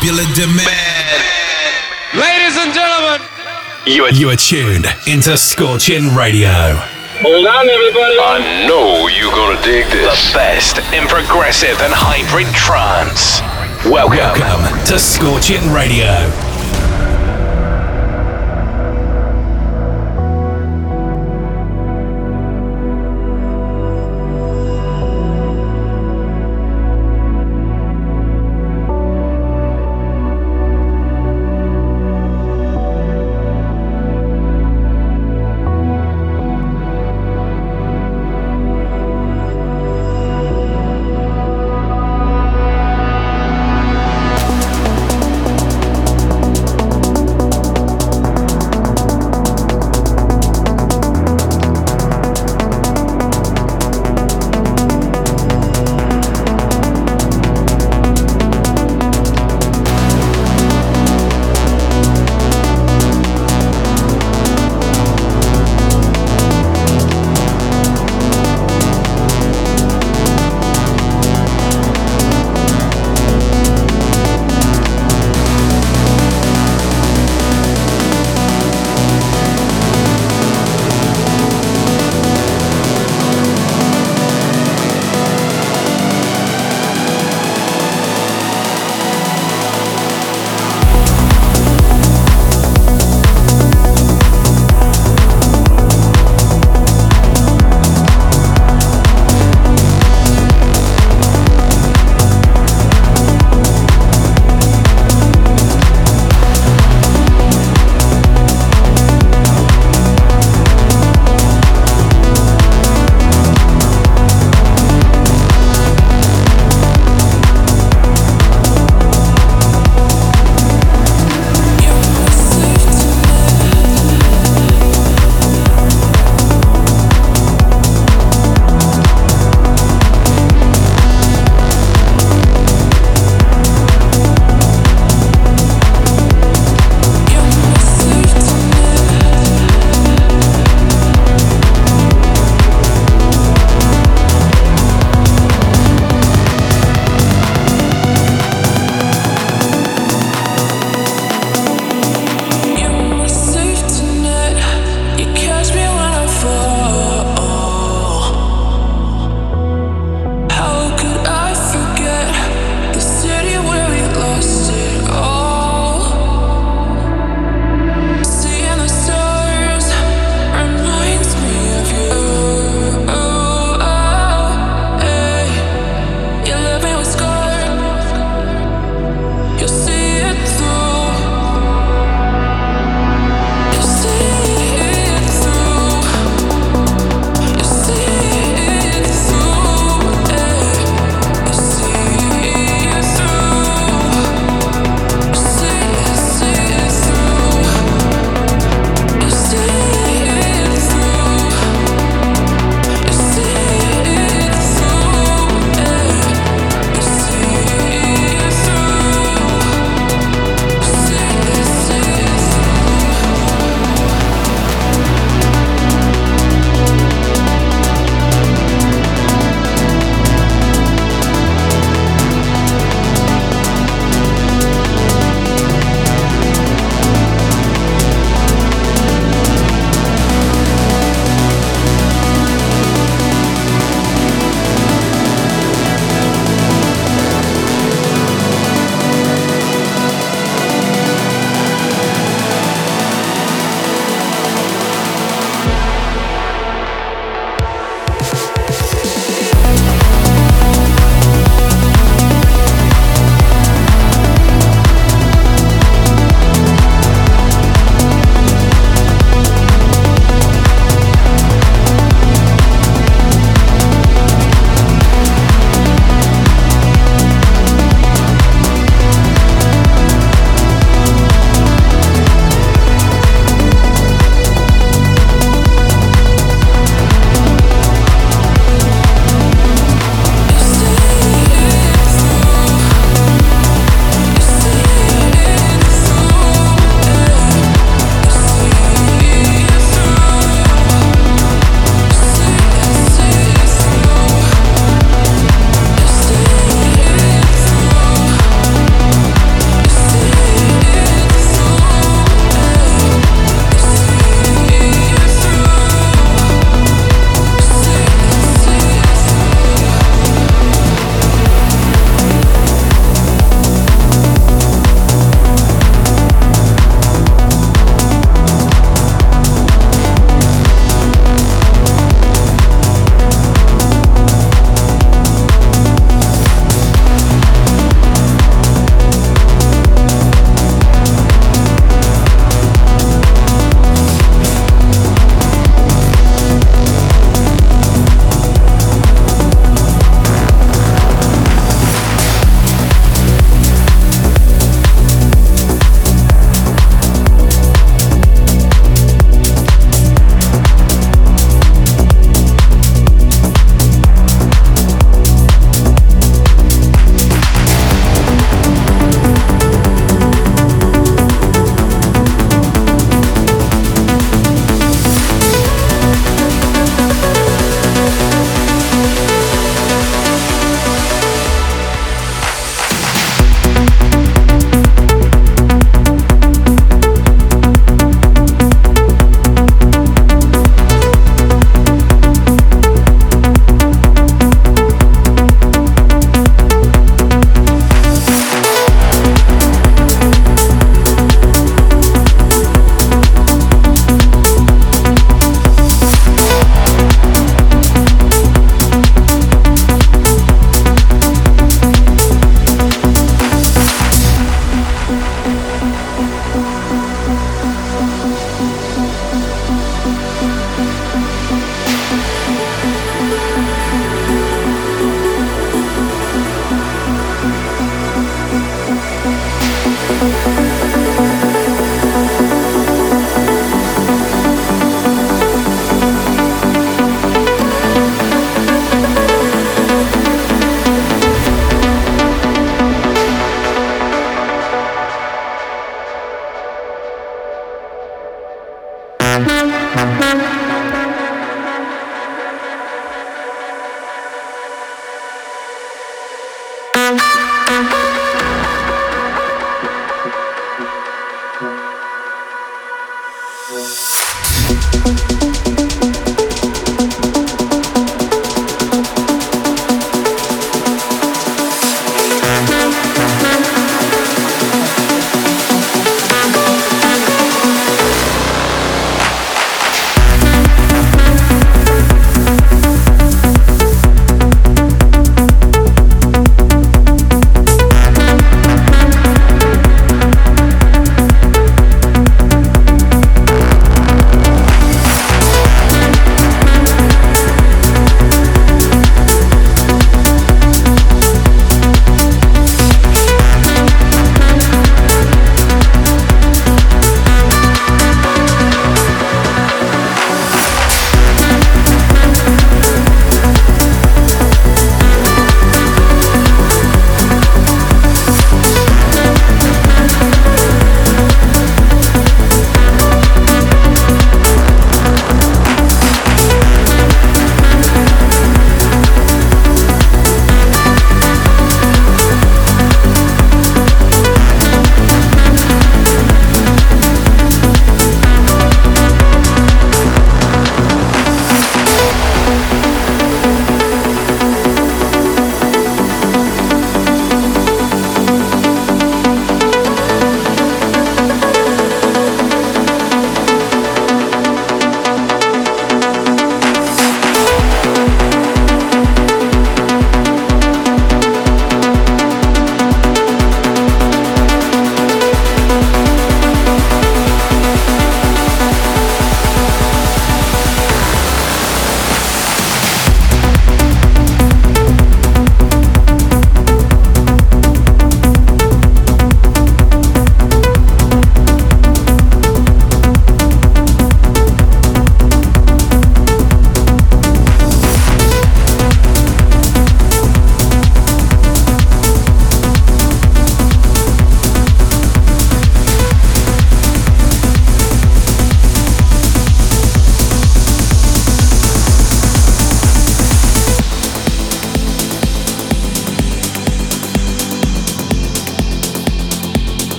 popular demand. Ladies and gentlemen, You are, You are tuned into Scorchin' Radio. Hold on, everybody. I know you're gonna dig this. the best in progressive and hybrid trance. Welcome. Welcome to Scorchin' Radio.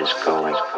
Is going.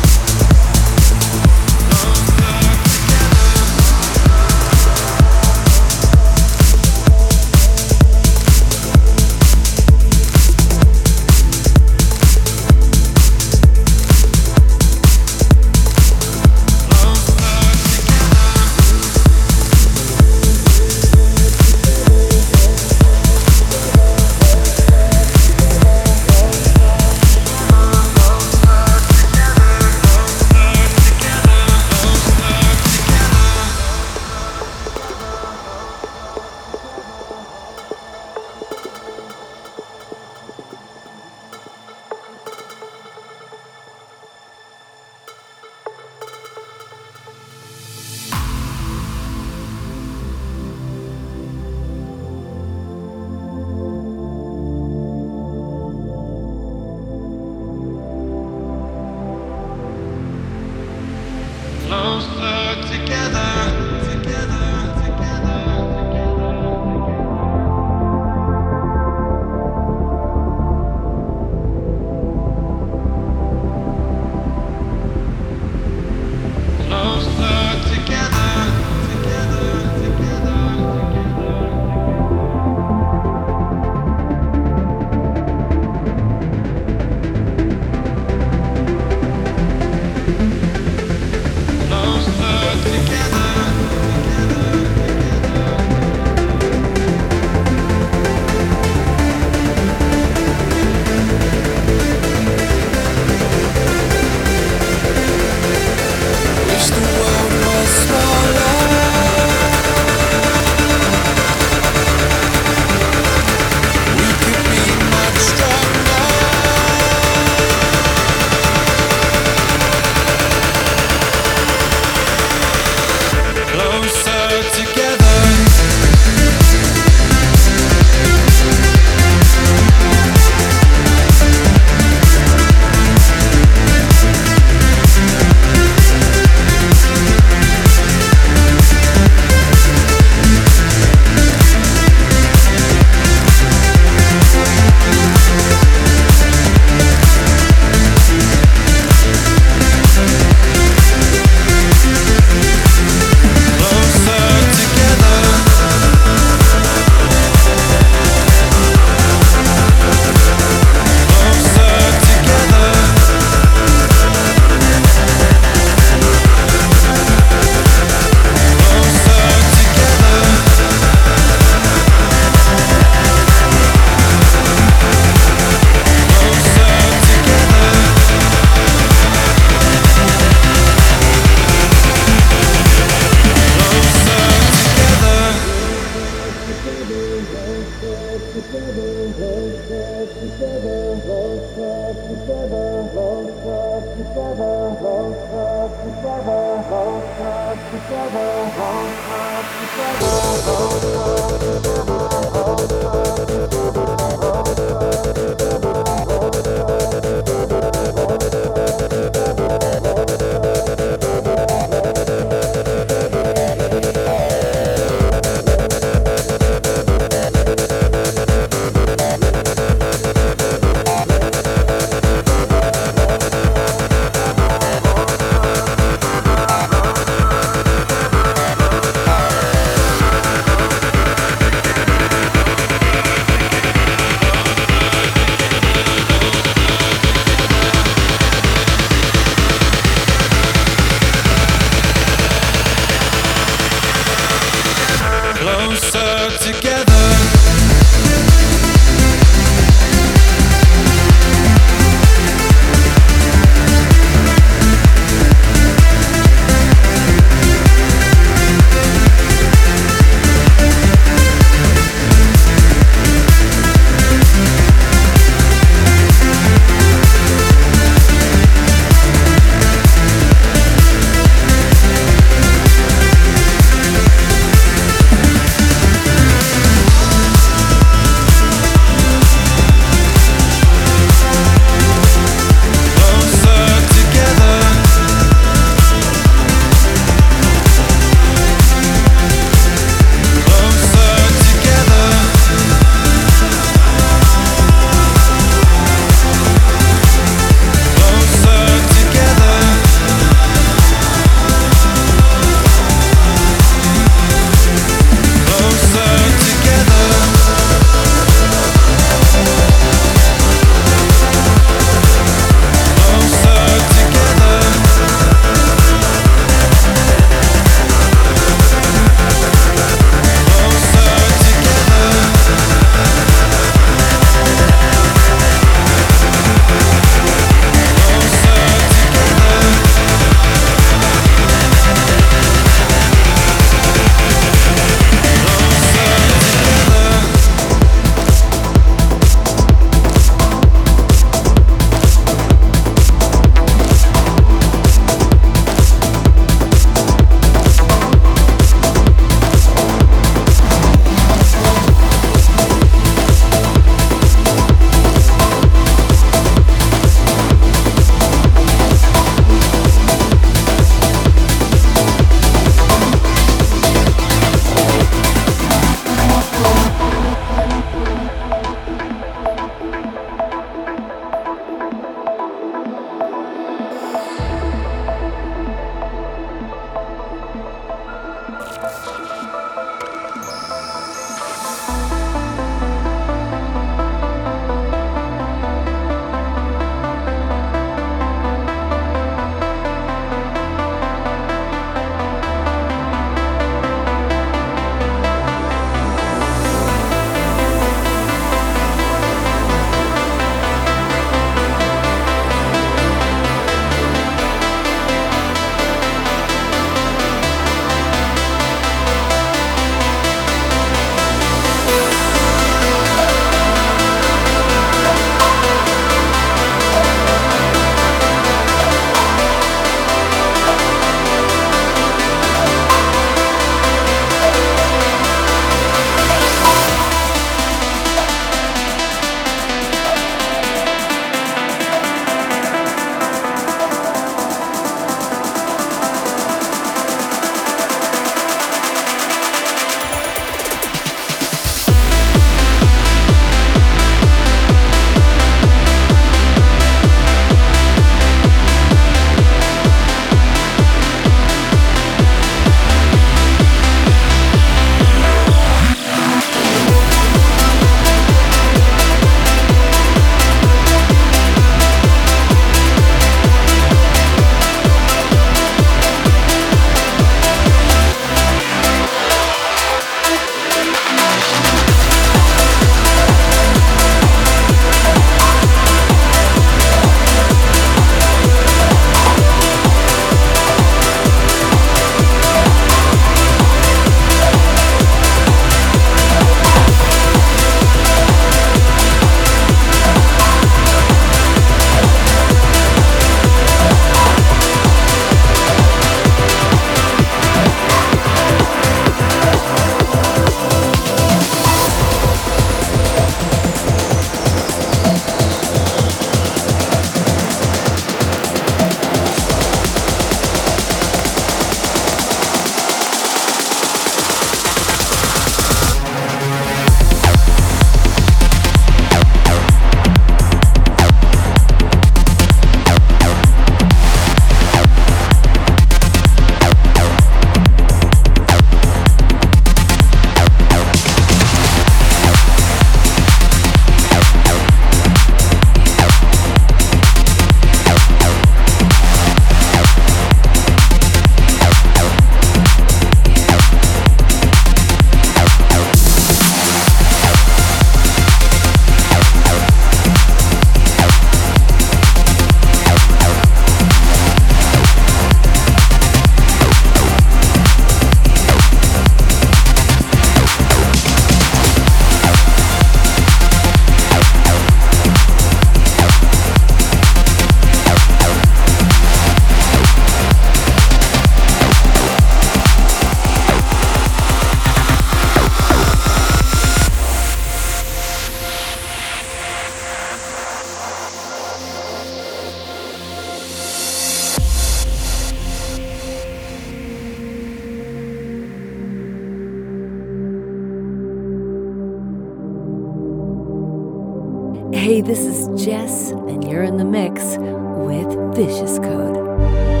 Hey, this is Jess, and you're in the mix with ViciousCode.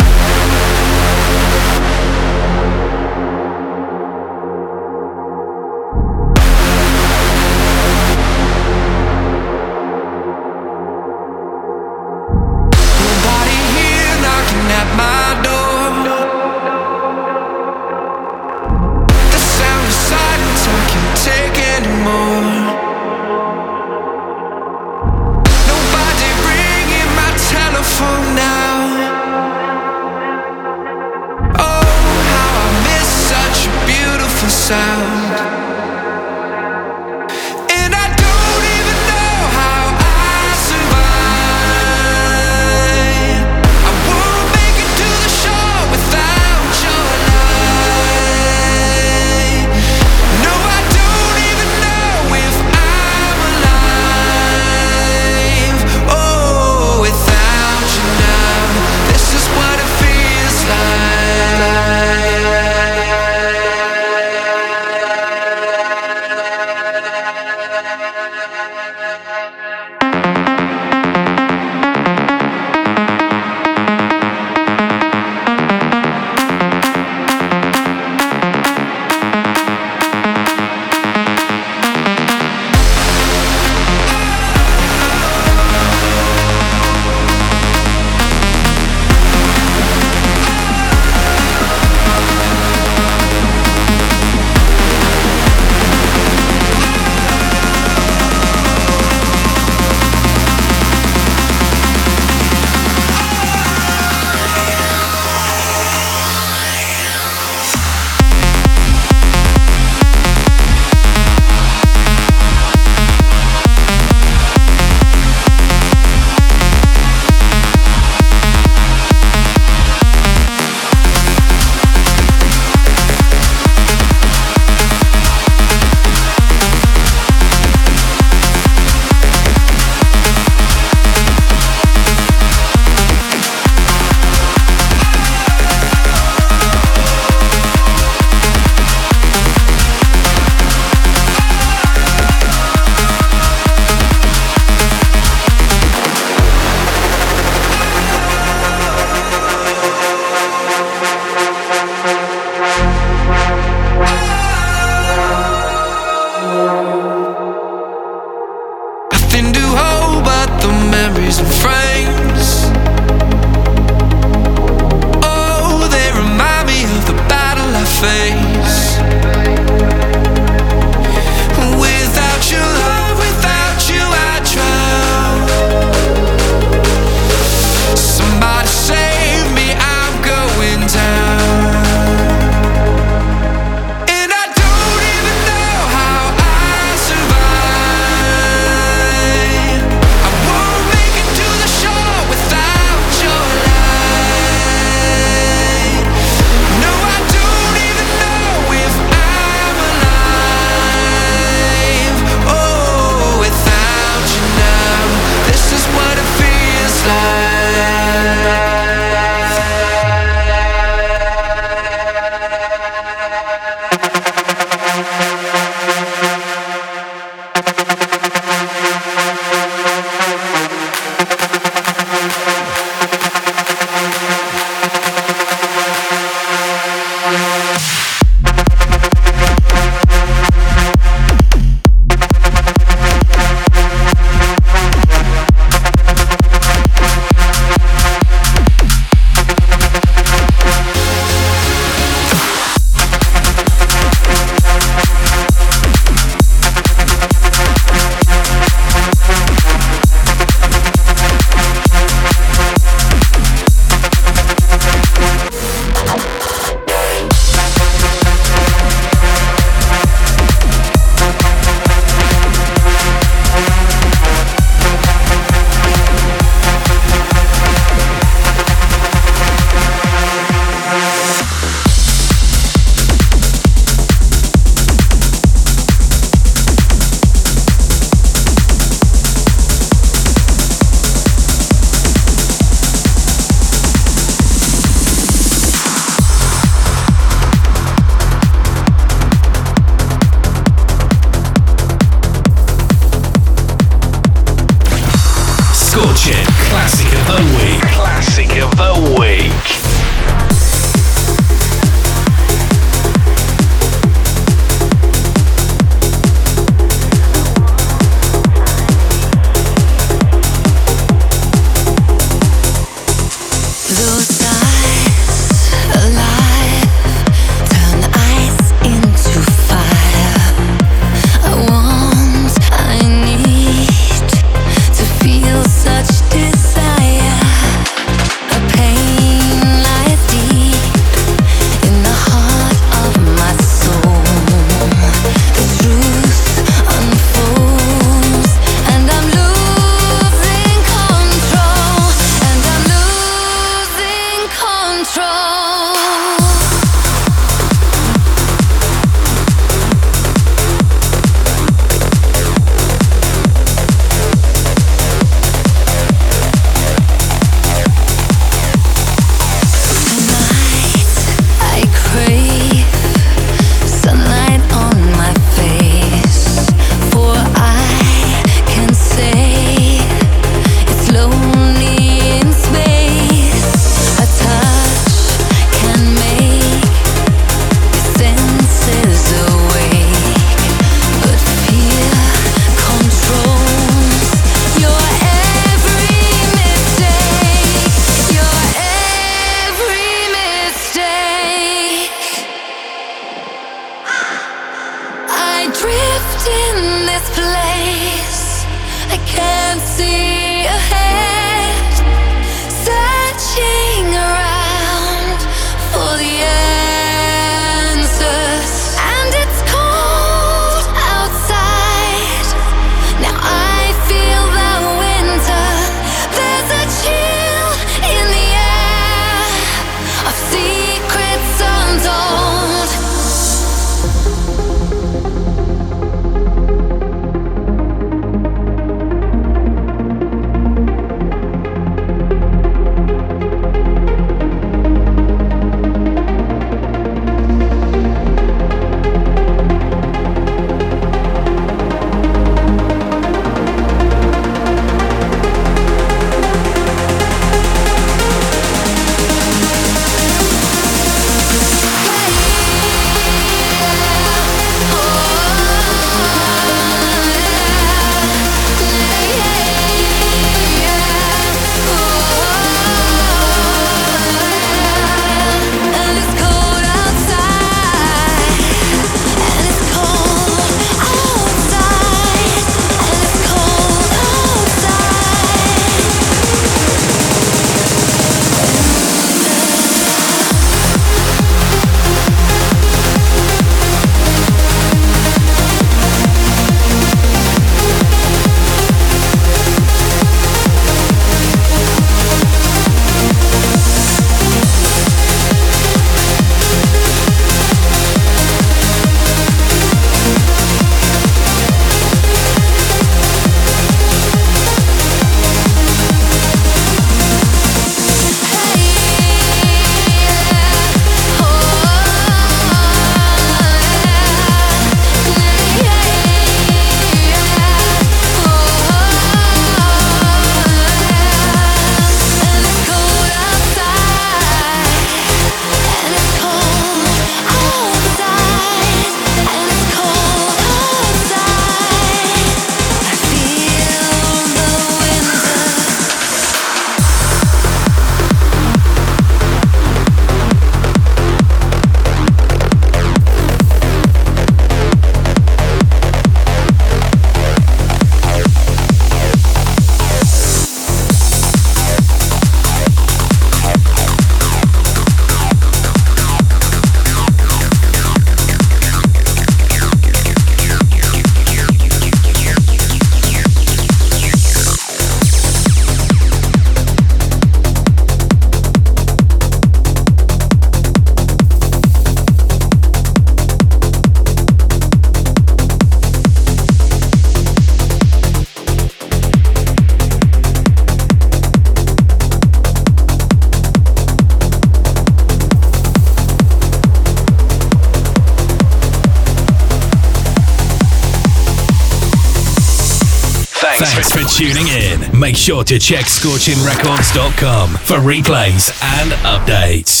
Tuning in. Make sure to check scorchingrecords.com for replays and updates.